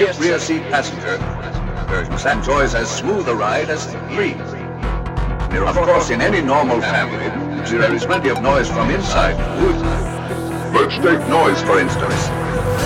if rear seat passenger enjoys as smooth a ride as three. Of course, in any normal family, there is plenty of noise from inside. Let's take noise, for instance.